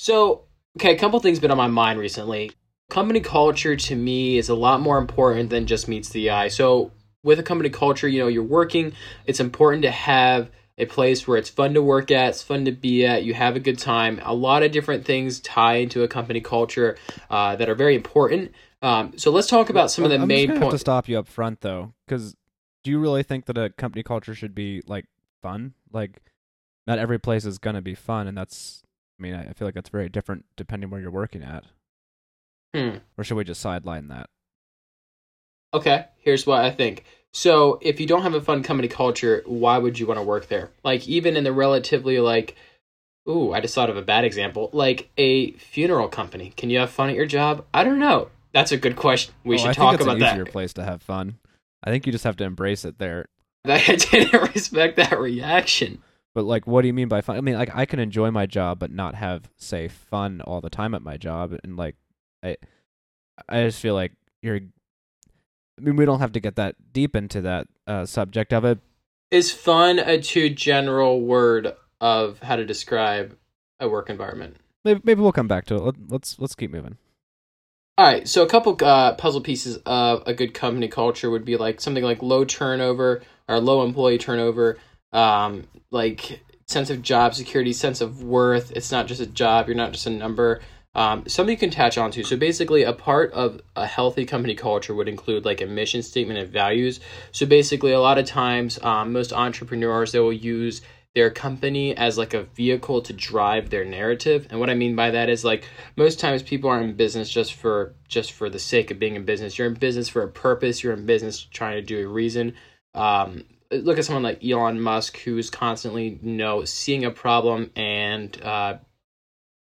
So, okay, a couple things been on my mind recently. Company culture to me is a lot more important than just meets the eye. So, with a company culture, you know, you're working, it's important to have a place where it's fun to work at, it's fun to be at, you have a good time. A lot of different things tie into a company culture uh, that are very important. Um, so let's talk about some of the I'm main have to points. stop you up front though, because do you really think that a company culture should be like fun? Like, not every place is gonna be fun, and that's. I mean, I feel like that's very different depending where you're working at. Hmm. Or should we just sideline that? Okay, here's what I think. So, if you don't have a fun company culture, why would you want to work there? Like, even in the relatively like, ooh, I just thought of a bad example, like a funeral company. Can you have fun at your job? I don't know. That's a good question. We Oh, should I talk think it's about an that. easier place to have fun. I think you just have to embrace it there. I didn't respect that reaction. But like, what do you mean by fun? I mean, like, I can enjoy my job, but not have say fun all the time at my job, and like, I, I just feel like you're. I mean, we don't have to get that deep into that uh, subject of it. Is fun a too general word of how to describe a work environment? Maybe, maybe we'll come back to it. Let, let's let's keep moving. All right, so a couple uh, puzzle pieces of a good company culture would be like something like low turnover or low employee turnover, um, like sense of job security, sense of worth. It's not just a job; you're not just a number. Um, something you can attach onto. So basically, a part of a healthy company culture would include like a mission statement and values. So basically, a lot of times, um, most entrepreneurs they will use their company as like a vehicle to drive their narrative and what i mean by that is like most times people aren't in business just for just for the sake of being in business you're in business for a purpose you're in business trying to do a reason um, look at someone like elon musk who's constantly you know seeing a problem and uh,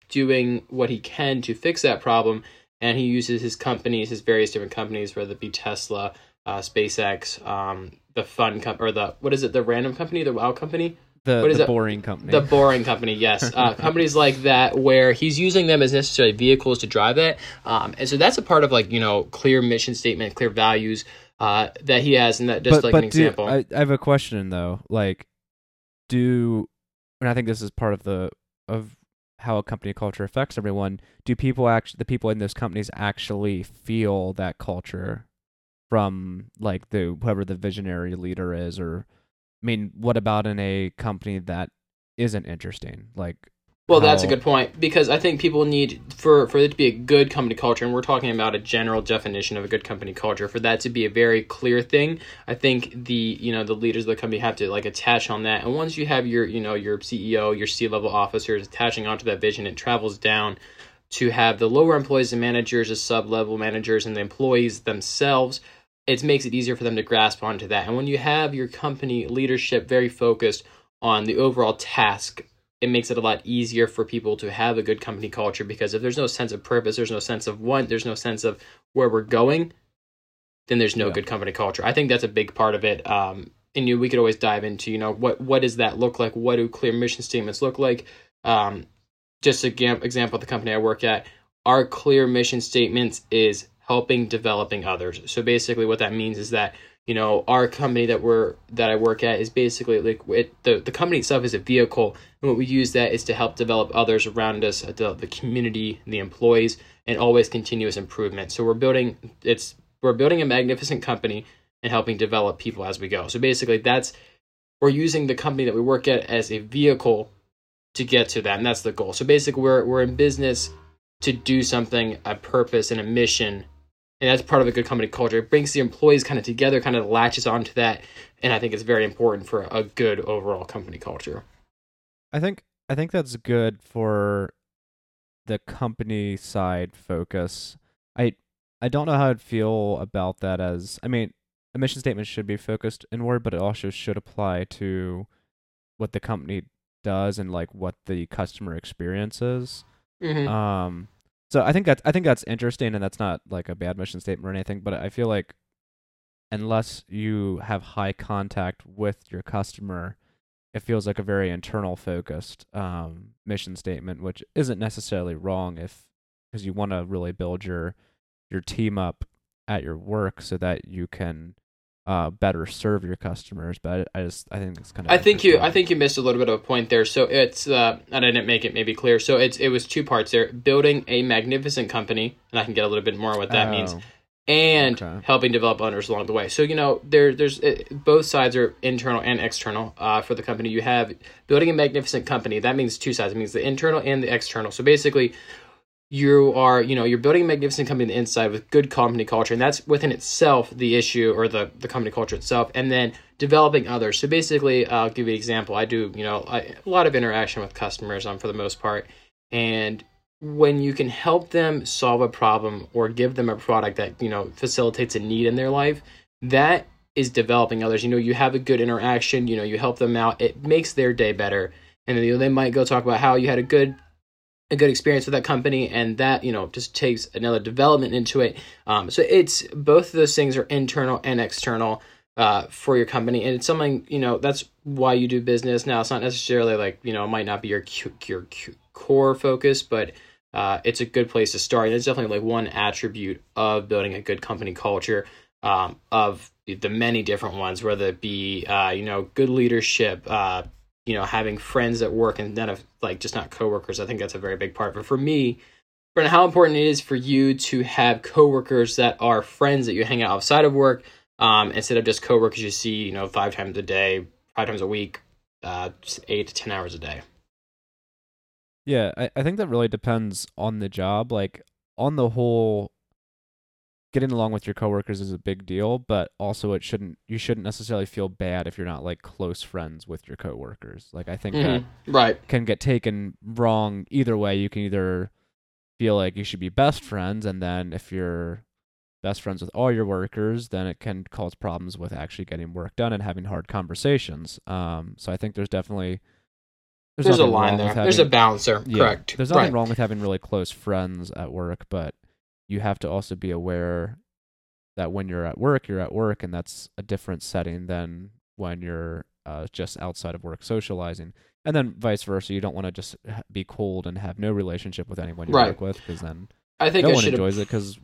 doing what he can to fix that problem and he uses his companies his various different companies whether it be tesla uh, spacex um, the fun com- or the what is it the random company the wow company The, What is the it? boring company. the boring company, yes. Uh, companies like that where he's using them as necessary vehicles to drive it. Um, and so that's a part of like, you know, clear mission statement, clear values uh, that he has. And that just like an do- example. I, I have a question though. Like, do and I think this is part of the of how a company culture affects everyone. Do people actually the people in those companies actually feel that culture from like the whoever the visionary leader is, or I mean, what about in a company that isn't interesting? Like, Well, that's a good point because I think people need for for it to be a good company culture, and we're talking about a general definition of a good company culture. For that to be a very clear thing, I think the you know the leaders of the company have to like attach on that. And once you have your you know your CEO, your C level officers attaching onto that vision, it travels down to have the lower employees and managers, the sub level managers, and the employees themselves. It makes it easier for them to grasp onto that. And when you have your company leadership very focused on the overall task it makes it a lot easier for people to have a good company culture because if there's no sense of purpose, there's no sense of want, there's no sense of where we're going, then there's no Yeah. good company culture. I think that's a big part of it. Um, and you, we could always dive into, you know, what what does that look like? What do clear mission statements look like? Um, just a gam- example of the company I work at, our clear mission statements is helping developing others. So basically, what that means is that you know our company that we're that I work at is basically like it, the the company itself is a vehicle, and what we use that is to help develop others around us, uh, the, the community, the employees, and always continuous improvement. So we're building it's we're building a magnificent company and helping develop people as we go. So basically, that's we're using the company that we work at as a vehicle to get to that, and that's the goal. So basically, we're we're in business to do something, a purpose, and a mission, and that's part of a good company culture. It brings the employees kind of together, kind of latches onto that, and I think it's very important for a good overall company culture. I think I think that's good for the company side focus. I I don't know how I'd feel about that as I mean, a mission statement should be focused inward, but it also should apply to what the company does and like what the customer experience is. Mm-hmm. Um so I think that's I think that's interesting and that's not like a bad mission statement or anything, but I feel like unless you have high contact with your customer, it feels like a very internal focused um, mission statement, which isn't necessarily wrong if because you want to really build your your team up at your work so that you can uh, better serve your customers. But I, just I think it's kind of. I think you I think you missed a little bit of a point there. So it's uh, I didn't make it maybe clear. So it's it was two parts there: building a magnificent company, and I can get a little bit more what that means, Oh, and okay. helping develop owners along the way. So you know there there's it, both sides are internal and external uh, for the company. You have building a magnificent company. That means two sides. It means the internal and the external. So basically you are you know you're building a magnificent company on the inside with good company culture and that's within itself the issue or the the company culture itself and then developing others. So basically i'll give you an example. I do you know I, a lot of interaction with customers um, for the most part and when you can help them solve a problem or give them a product that you know facilitates a need in their life that is developing others. You know you have a good interaction you know you help them out it makes their day better. And they might go talk about how you had a good a good experience with that company and that you know just takes another development into it. Um, so it's both of those things are internal and external uh, for your company. And it's something you know that's why you do business. Now it's not necessarily like you know it might not be your your core focus but uh, it's a good place to start. And it's definitely like one attribute of building a good company culture um, of the many different ones whether it be uh, you know good leadership uh, you know having friends at work and none of like just not coworkers i think that's a very big part but for me Brendan, how important it is for you to have coworkers that are friends that you hang out outside of work um, instead of just coworkers you see you know five times a day five times a week uh, eight to ten hours a day Yeah, I, I think that really depends on the job. Like on the whole, getting along with your coworkers is a big deal, but also it shouldn't you shouldn't necessarily feel bad if you're not like close friends with your coworkers. Like I think that Mhm. right can get taken wrong either way. You can either feel like you should be best friends, and then if you're best friends with all your workers, then it can cause problems with actually getting work done and having hard conversations. Um, so I think there's definitely there's, a line there with there's a having- balance there yeah, correct There's nothing right wrong with having really close friends at work, but you have to also be aware that when you're at work, you're at work, and that's a different setting than when you're uh, just outside of work socializing. And then vice versa, you don't want to just be cold and have no relationship with anyone you Right. work with, because then i think no i one enjoys it. Because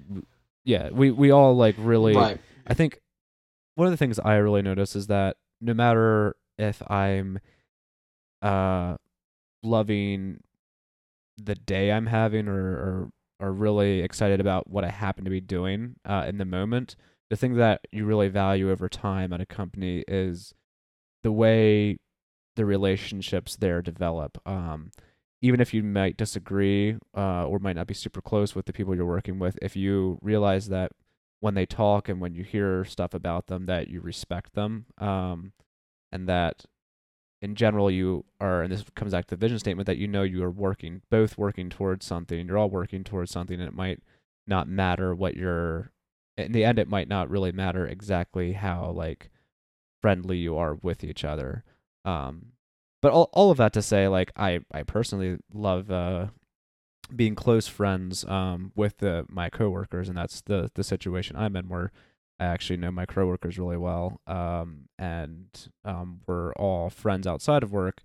yeah, we we all like really. right I think one of the things I really notice is that no matter if I'm uh loving the day I'm having or or, or really excited about what I happen to be doing uh, in the moment, the thing that you really value over time at a company is the way the relationships there develop. Um, even if you might disagree uh, or might not be super close with the people you're working with, if you realize that when they talk and when you hear stuff about them that you respect them um, and that in general you are and this comes back to the vision statement that you know you are working both working towards something you're all working towards something and it might not matter what you're in the end it might not really matter exactly how like friendly you are with each other. Um but all, all of that to say like i i personally love uh being close friends um with the my coworkers and that's the the situation i'm in where i actually know my coworkers really well um and um we're all friends outside of work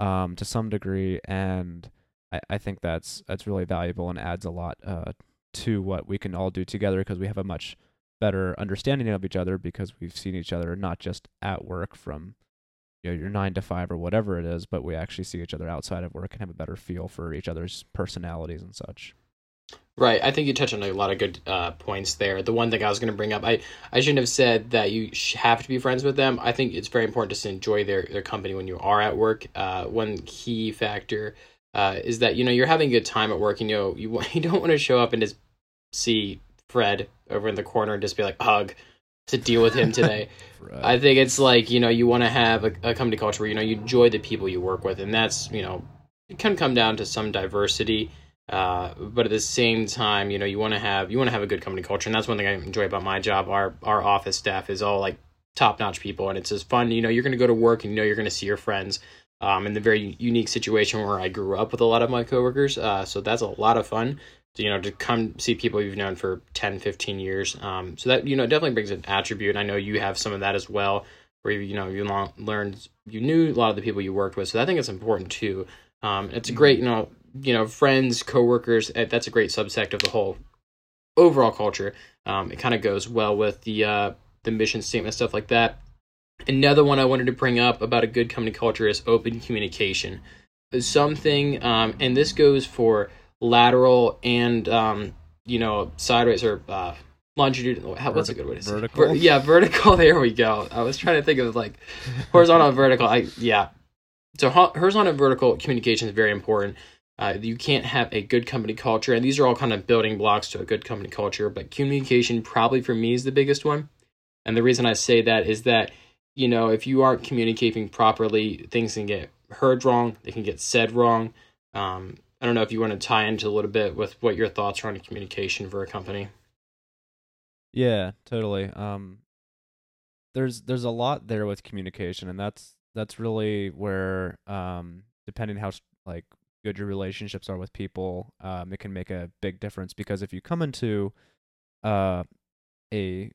um to some degree and i i think that's that's really valuable and adds a lot uh to what we can all do together because we have a much better understanding of each other because we've seen each other not just at work from you know your nine to five or whatever it is, but we actually see each other outside of work and have a better feel for each other's personalities and such. Right. I think you touched on a lot of good uh, points there. The one thing I was going to bring up, I, I shouldn't have said that you have to be friends with them. I think it's very important just to enjoy their, their company when you are at work. Uh, one key factor uh, is that, you know, you're having a good time at work and, you know, you, you don't want to show up and just see Fred over in the corner and just be like, hug to deal with him today. I think it's like, you know, you want to have a, a company culture where, you know, you enjoy the people you work with. And that's, you know, it can come down to some diversity. Uh, but at the same time, you know, you want to have you want to have a good company culture, and that's one thing I enjoy about my job. Our our office staff is all like top notch people, and it's just fun. You know, you're going to go to work, and you know you're going to see your friends. Um, in the very unique situation where I grew up with a lot of my coworkers, uh, so that's a lot of fun. To, you know, to come see people you've known for 10, 15 years. Um, so that you know definitely brings an attribute. I know you have some of that as well, where you, you know you learned you knew a lot of the people you worked with. So I think it's important too. Um, it's a great, you know, you know, friends, coworkers. eh, That's a great subsect of the whole overall culture. Um, it kind of goes well with the uh, the mission statement stuff like that. Another one I wanted to bring up about a good company culture is open communication. Something, um, and this goes for lateral and um, you know sideways or uh, longitudinal. How, what's a good way to say? Vertical? Ver- yeah, vertical. There we go. I was trying to think of like horizontal, vertical. I yeah. So horizontal vertical communication is very important. Uh, you can't have a good company culture, and these are all kind of building blocks to a good company culture. But communication, probably for me, is the biggest one. And the reason I say that is that you know if you aren't communicating properly, things can get heard wrong. They can get said wrong. Um, I don't know if you want to tie into a little bit with what your thoughts are on communication for a company. Yeah, totally. Um, there's there's a lot there with communication, and that's that's really where um, depending how like good your relationships are with people, um, it can make a big difference. Because if you come into uh, a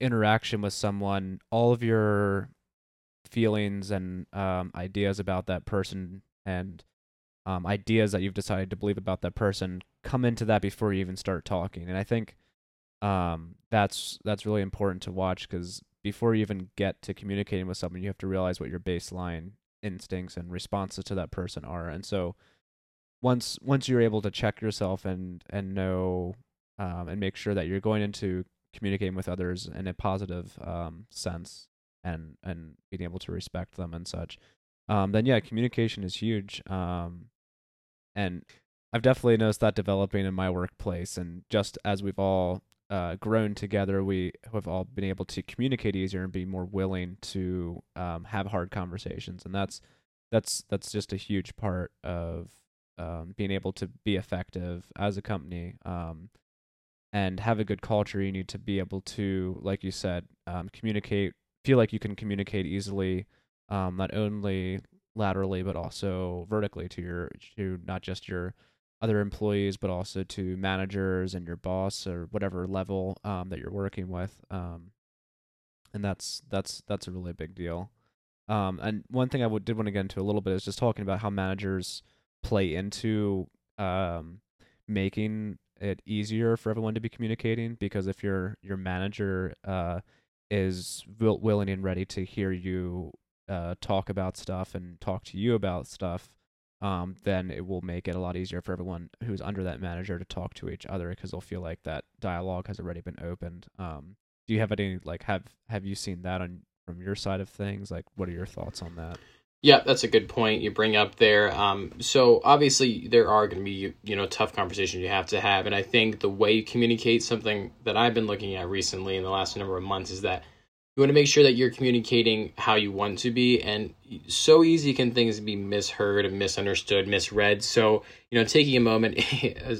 interaction with someone, all of your feelings and um, ideas about that person and um, ideas that you've decided to believe about that person come into that before you even start talking. And I think um, that's that's really important to watch because before you even get to communicating with someone, you have to realize what your baseline instincts and responses to that person are. And so once once you're able to check yourself and and know um, and make sure that you're going into communicating with others in a positive um, sense and and being able to respect them and such, um, then yeah, communication is huge. Um, and I've definitely noticed that developing in my workplace, and just as we've all uh, grown together, we have all been able to communicate easier and be more willing to um, have hard conversations, and that's that's that's just a huge part of um, being able to be effective as a company um, and have a good culture. You need to be able to, like you said, um, communicate, feel like you can communicate easily, um, not only laterally but also vertically to your to not just your other employees but also to managers and your boss or whatever level um, that you're working with um, and that's that's that's a really big deal um, and one thing I did want to get into a little bit is just talking about how managers play into um, making it easier for everyone to be communicating because if your your manager uh, is will, willing and ready to hear you uh, talk about stuff and talk to you about stuff, um, then it will make it a lot easier for everyone who's under that manager to talk to each other because they'll feel like that dialogue has already been opened. Um, do you have any like have have you seen that on from your side of things? Like, what are your thoughts on that? Yeah, that's a good point you bring up there. Um, so obviously there are going to be you know tough conversations you have to have, and I think the way you communicate something that I've been looking at recently in the last number of months is that you want to make sure that you're communicating how you want to be, and so easy can things be misheard misunderstood, misread. So you know, taking a moment,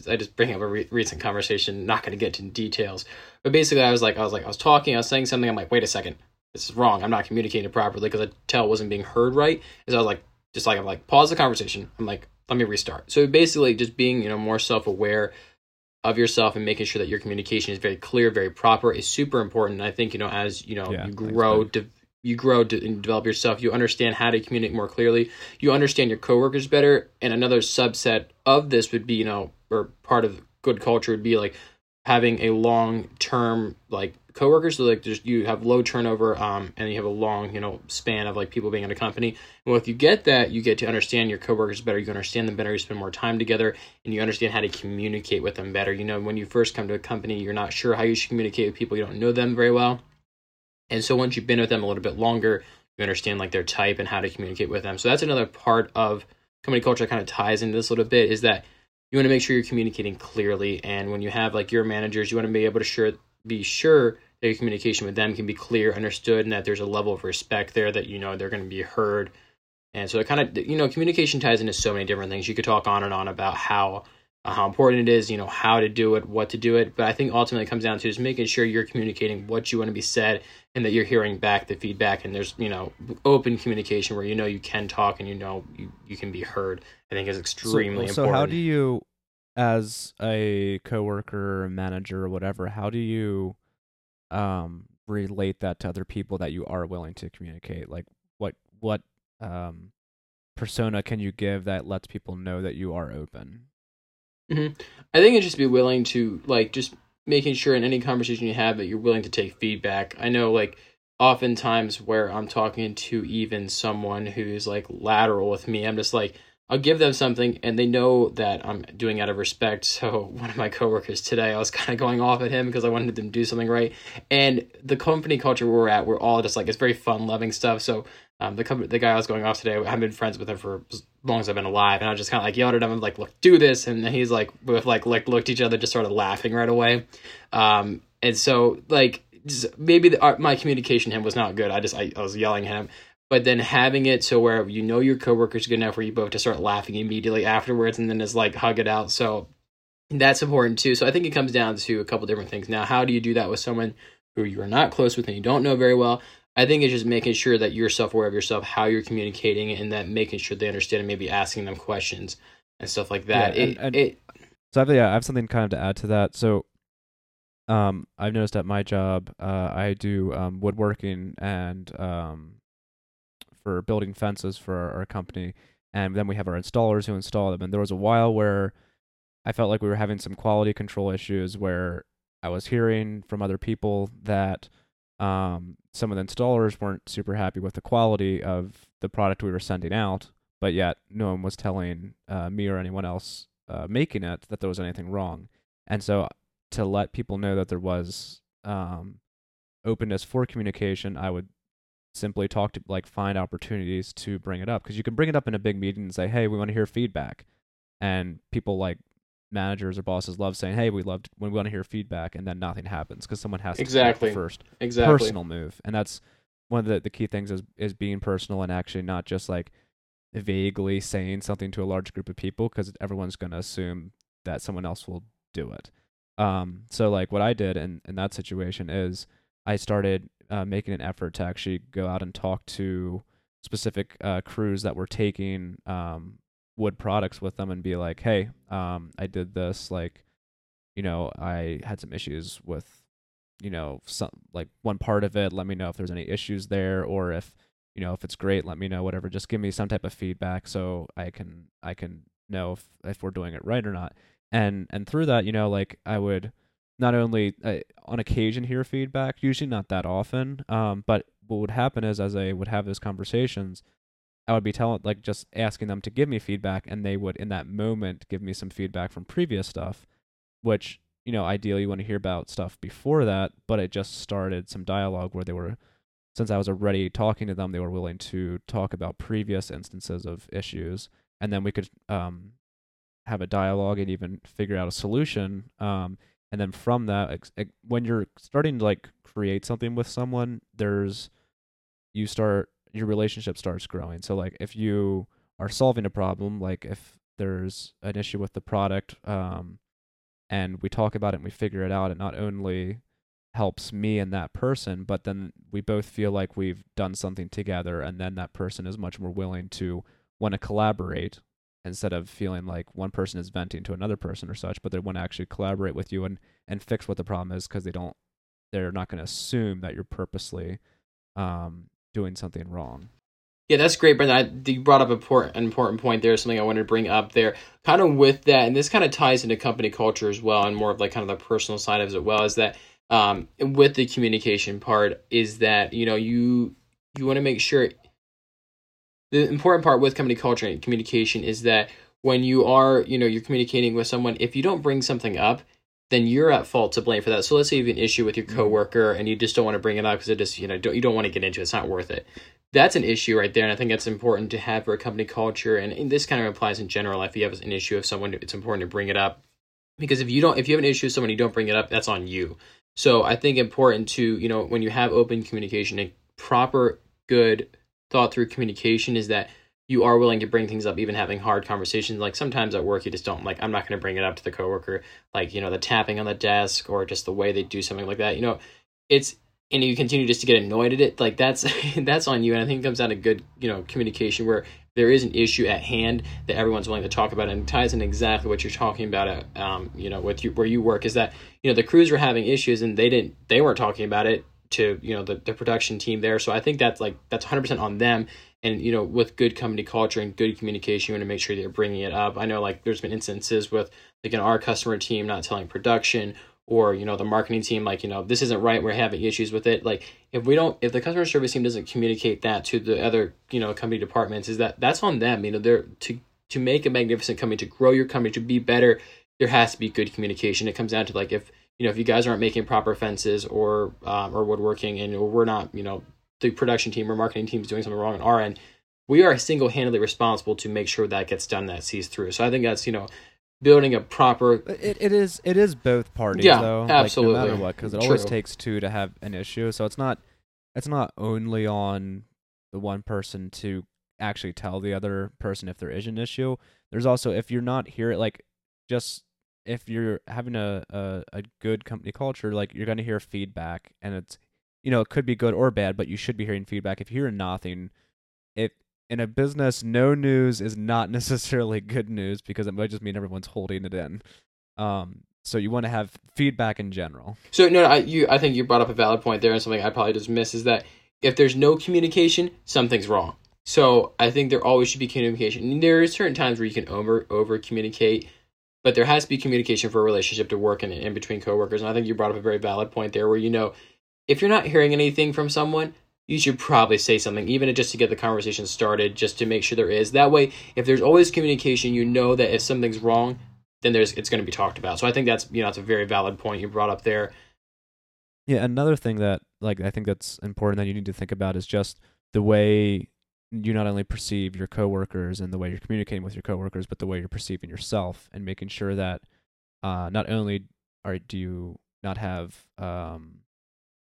I just bring up a re- recent conversation. Not going to get into details, but basically, I was like, I was like, I was talking, I was saying something. I'm like, wait a second this is wrong. I'm not communicating it properly because I tell wasn't being heard right. Is I was like, just like I'm like, pause the conversation. I'm like, let me restart. So basically, just being you know more self aware of yourself and making sure that your communication is very clear, very proper is super important. And I think you know as you know Yeah, you grow, de- you grow to, and develop yourself. You understand how to communicate more clearly. You understand your coworkers better. And another subset of this would be you know or part of good culture would be like having a long term like coworkers so like there's you have low turnover um and you have a long you know span of like people being in a company. Well if you get that you get to understand your coworkers better you understand them better you spend more time together and you understand how to communicate with them better. You know when you first come to a company you're not sure how you should communicate with people you don't know them very well. And so once you've been with them a little bit longer you understand like their type and how to communicate with them. So that's another part of company culture that kind of ties into this a little bit is that you want to make sure you're communicating clearly. And when you have like your managers you want to be able to sure be sure that your communication with them can be clear understood and that there's a level of respect there that you know they're going to be heard. And so it kind of you know communication ties into so many different things. You could talk on and on about how uh, how important it is you know how to do it what to do it. But i think ultimately it comes down to is making sure you're communicating what you want to be said and that you're hearing back the feedback. And there's you know open communication where you know you can talk and you know you, you can be heard i think is extremely so, so important. how do you, as a coworker, or manager, or whatever, how do you um, relate that to other people that you are willing to communicate? Like, what what um, persona can you give that lets people know that you are open? I think it's just be willing to like just making sure in any conversation you have that you're willing to take feedback. I know like oftentimes where I'm talking to even someone who's like lateral with me, I'm just like I'll give them something and they know that I'm doing out of respect. So one of my coworkers today, I was kind of going off at him because I wanted them to do something right. And the company culture we're at, we're all just like it's very fun loving stuff. So um, the company, the guy I was going off today, I've been friends with him for as long as I've been alive, and I just kind of like yelled at him, and like, "Look, do this," and he's like, with like like looked at each other, just started laughing right away. Um, and so like maybe the, uh, my communication him was not good. I just I, I was yelling at him, but then having it so where you know your coworker's good enough where you both to start laughing immediately afterwards, and then just like hug it out. So that's important too. So I think it comes down to a couple different things. Now, how do you do that with someone who you are not close with and you don't know very well? I think it's just making sure that you're self aware of yourself, how you're communicating, and that making sure they understand and maybe asking them questions and stuff like that. Yeah, it, and- and- it, So I have, yeah, I have something kind of to add to that. So, um, I've noticed at my job, uh, I do um, woodworking and um, for building fences for our, our company, and then we have our installers who install them. And there was a while where I felt like we were having some quality control issues where I was hearing from other people that um, some of the installers weren't super happy with the quality of the product we were sending out, but yet no one was telling uh, me or anyone else uh, making it that there was anything wrong. And so to let people know that there was um, openness for communication, I would simply talk to like find opportunities to bring it up because you can bring it up in a big meeting and say, "Hey, we want to hear feedback," and people like managers or bosses love saying, "Hey, we loved when we want to hear feedback," and then nothing happens because someone has to Exactly. first exactly. personal move, and that's one of the, the key things is is being personal and actually not just like vaguely saying something to a large group of people because everyone's going to assume that someone else will do it. Um, so like what I did in in that situation is I started uh, making an effort to actually go out and talk to specific uh, crews that were taking um, wood products with them and be like, hey, um, I did this like you know, I had some issues with, you know, some like one part of it. Let me know if there's any issues there, or if, you know, if it's great. Let me know. Whatever. Just give me some type of feedback so I can I can know if if we're doing it right or not. And and through that, you know, like I would not only uh, on occasion hear feedback, usually not that often. Um, but what would happen is as I would have those conversations, I would be telling like just asking them to give me feedback, and they would in that moment give me some feedback from previous stuff which you know ideally you want to hear about stuff before that but it just started some dialogue where they were since i was already talking to them they were willing to talk about previous instances of issues and then we could um, have a dialogue and even figure out a solution um, and then from that ex- ex- when you're starting to like create something with someone there's you start your relationship starts growing. So like if you are solving a problem like if there's an issue with the product um, and we talk about it and we figure it out it not only helps me and that person but then we both feel like we've done something together and then that person is much more willing to want to collaborate instead of feeling like one person is venting to another person or such but they want to actually collaborate with you and and fix what the problem is because they don't they're not going to assume that you're purposely um doing something wrong Yeah, that's great, Brendan. I, you brought up an important point there, something I wanted to bring up there. Kind of with that, and this kind of ties into company culture as well, and more of like kind of the personal side of it as well, is that um, with the communication part, is that, you know, you you want to make sure the important part with company culture and communication is that when you are, you know, you're communicating with someone, if you don't bring something up, then you're at fault to blame for that. So let's say you have an issue with your mm-hmm. coworker and you just don't want to bring it up because it just, you know, don't, you don't want to get into it. It's not worth it that's an issue right there and i think that's important to have for a company culture and, and this kind of applies in general if you have an issue with someone it's important to bring it up because if you don't if you have an issue with someone you don't bring it up that's on you so i think important to you know when you have open communication and proper good thought through communication is that you are willing to bring things up even having hard conversations. Like sometimes at work you just don't like i'm not going to bring it up to the coworker like you know the tapping on the desk or just the way they do something like that you know? It's and you continue just to get annoyed at it like that's that's on you and i think it comes down to good you know communication where there is an issue at hand that everyone's willing to talk about and ties in exactly what you're talking about at, um, you know with you where you work is that you know the crews were having issues and they didn't they weren't talking about it to you know the, the production team there. So i think that's like that's 100% on them. And you know with good company culture and good communication you want to make sure that you're bringing it up. I know like there's been instances with like in our customer team not telling production or you know the marketing team like you know this isn't right we're having issues with it. Like if we don't if the customer service team doesn't communicate that to the other you know company departments is that that's on them. You know they're to to make a magnificent company to grow your company to be better there has to be good communication. It comes down to like if you know if you guys aren't making proper fences or um, or woodworking and we're not you know the production team or marketing team is doing something wrong on our end we are single-handedly responsible to make sure that gets done that sees through so i think that's you know building a proper It, it is it is both parties Yeah, though. Like, absolutely. no matter what, because it always takes two to have an issue. So it's not it's not only on the one person to actually tell the other person if there is an issue. There's also if you're not here, like just if you're having a a, a good company culture, like you're gonna hear feedback, and it's you know it could be good or bad, but you should be hearing feedback. If you hear nothing, if in a business, no news is not necessarily good news because it might just mean everyone's holding it in. Um, so you want to have feedback in general. So no, I you I think you brought up a valid point there, and something I probably just missed is that if there's no communication, something's wrong. So I think there always should be communication. There are certain times where you can over over communicate, but there has to be communication for a relationship to work in in between coworkers. And I think you brought up a very valid point there, where you know if you're not hearing anything from someone, you should probably say something, even just to get the conversation started, just to make sure there is. That way, if there's always communication, you know that if something's wrong, then there's it's going to be talked about. So I think that's you know that's a very valid point you brought up there. Yeah, another thing that like I think that's important that you need to think about is just the way you not only perceive your coworkers and the way you're communicating with your coworkers, but the way you're perceiving yourself and making sure that uh, not only are do you not have um,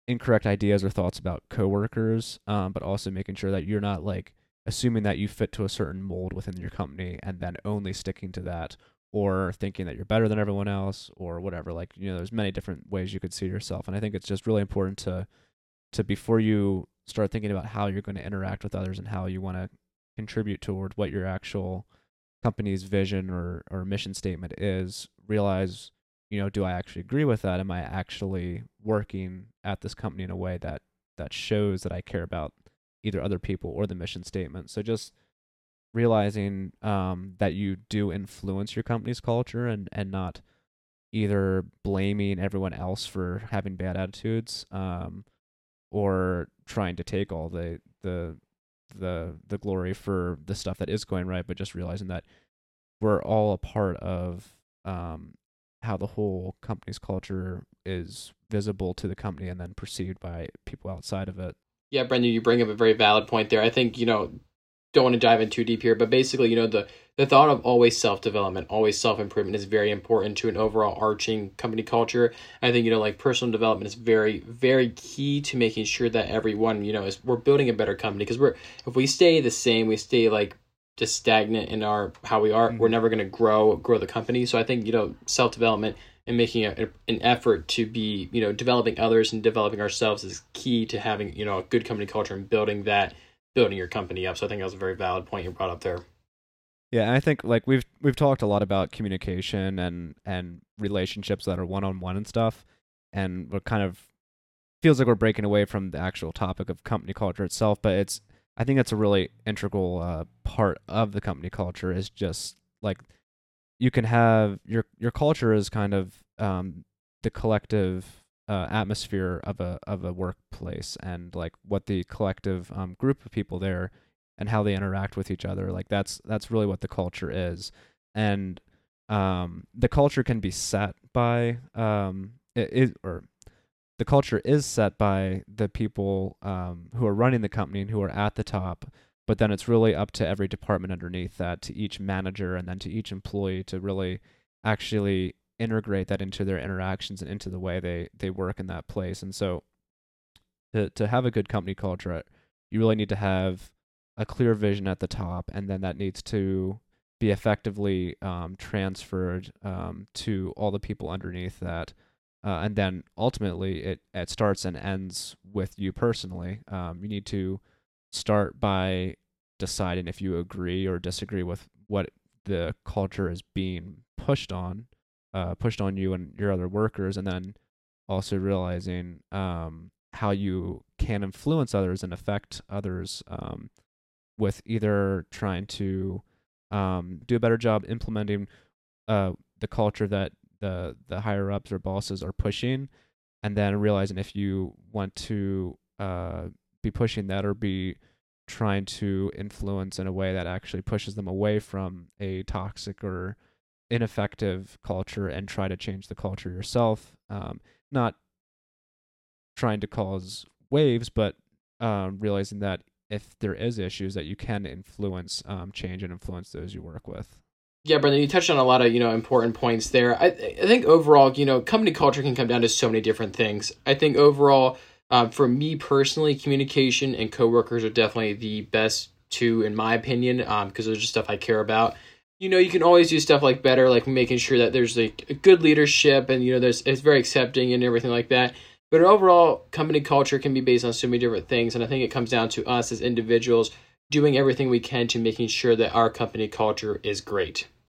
incorrect ideas or thoughts about coworkers, um, but also making sure that you're not like assuming that you fit to a certain mold within your company and then only sticking to that or thinking that you're better than everyone else or whatever. Like you know there's many different ways you could see yourself and i think it's just really important to to before you start thinking about how you're going to interact with others and how you want to contribute toward what your actual company's vision or or mission statement is realize you know do i actually agree with that? Am i actually working at this company in a way that that shows that i care about either other people or the mission statement? So just realizing um, that you do influence your company's culture and, and not either blaming everyone else for having bad attitudes um, or trying to take all the, the the the glory for the stuff that is going right, but just realizing that we're all a part of um, how the whole company's culture is visible to the company and then perceived by people outside of it. Yeah, Brendan, you bring up a very valid point there. I think you know don't want to dive in too deep here, but basically, you know, the the thought of always self development, always self improvement is very important to an overall arching company culture. I think you know, like personal development is very very key to making sure that everyone you know is we're building a better company because we're if we stay the same, we stay like just stagnant in our how we are, we're Mhm. never going to grow grow the company. So I think you know self development and making a, an effort to be you know developing others and developing ourselves is key to having you know a good company culture and building that building your company up. So I think that was a very valid point you brought up there. Yeah, I think like we've we've talked a lot about communication and and relationships that are one on one and stuff, and we're kind of feels like we're breaking away from the actual topic of company culture itself. But it's I think that's a really integral uh, part of the company culture is just like you can have your your culture is kind of um, the collective uh, atmosphere of a of a workplace and like what the collective um, group of people there and how they interact with each other like that's that's really what the culture is. And um the culture can be set by um it, it or the culture is set by the people um who are running the company and who are at the top but then it's really up to every department underneath that to each manager and then to each employee to really actually integrate that into their interactions and into the way they they work in that place and so to to have a good company culture you really need to have a clear vision at the top, and then that needs to be effectively um, transferred um, to all the people underneath that. Uh, and then ultimately, it, it starts and ends with you personally. Um, you need to start by deciding if you agree or disagree with what the culture is being pushed on, uh, pushed on you and your other workers, and then also realizing um, how you can influence others and affect others um, with either trying to um, do a better job implementing uh, the culture that the the higher ups or bosses are pushing, and then realizing if you want to uh, be pushing that or be trying to influence in a way that actually pushes them away from a toxic or ineffective culture and try to change the culture yourself. Um, not trying to cause waves, but um, realizing that if there is issues that you can influence um, change and influence those you work with. Yeah, Brendan, you touched on a lot of you know important points there. I I think overall, you know, company culture can come down to so many different things. I think overall, um, for me personally, communication and coworkers are definitely the best two, in my opinion, because um, those are stuff I care about. You know, you can always do stuff like better, like making sure that there's like a good leadership and you know there's it's very accepting and everything like that. But overall, company culture can be based on so many different things, and I think it comes down to us as individuals doing everything we can to making sure that our company culture is great.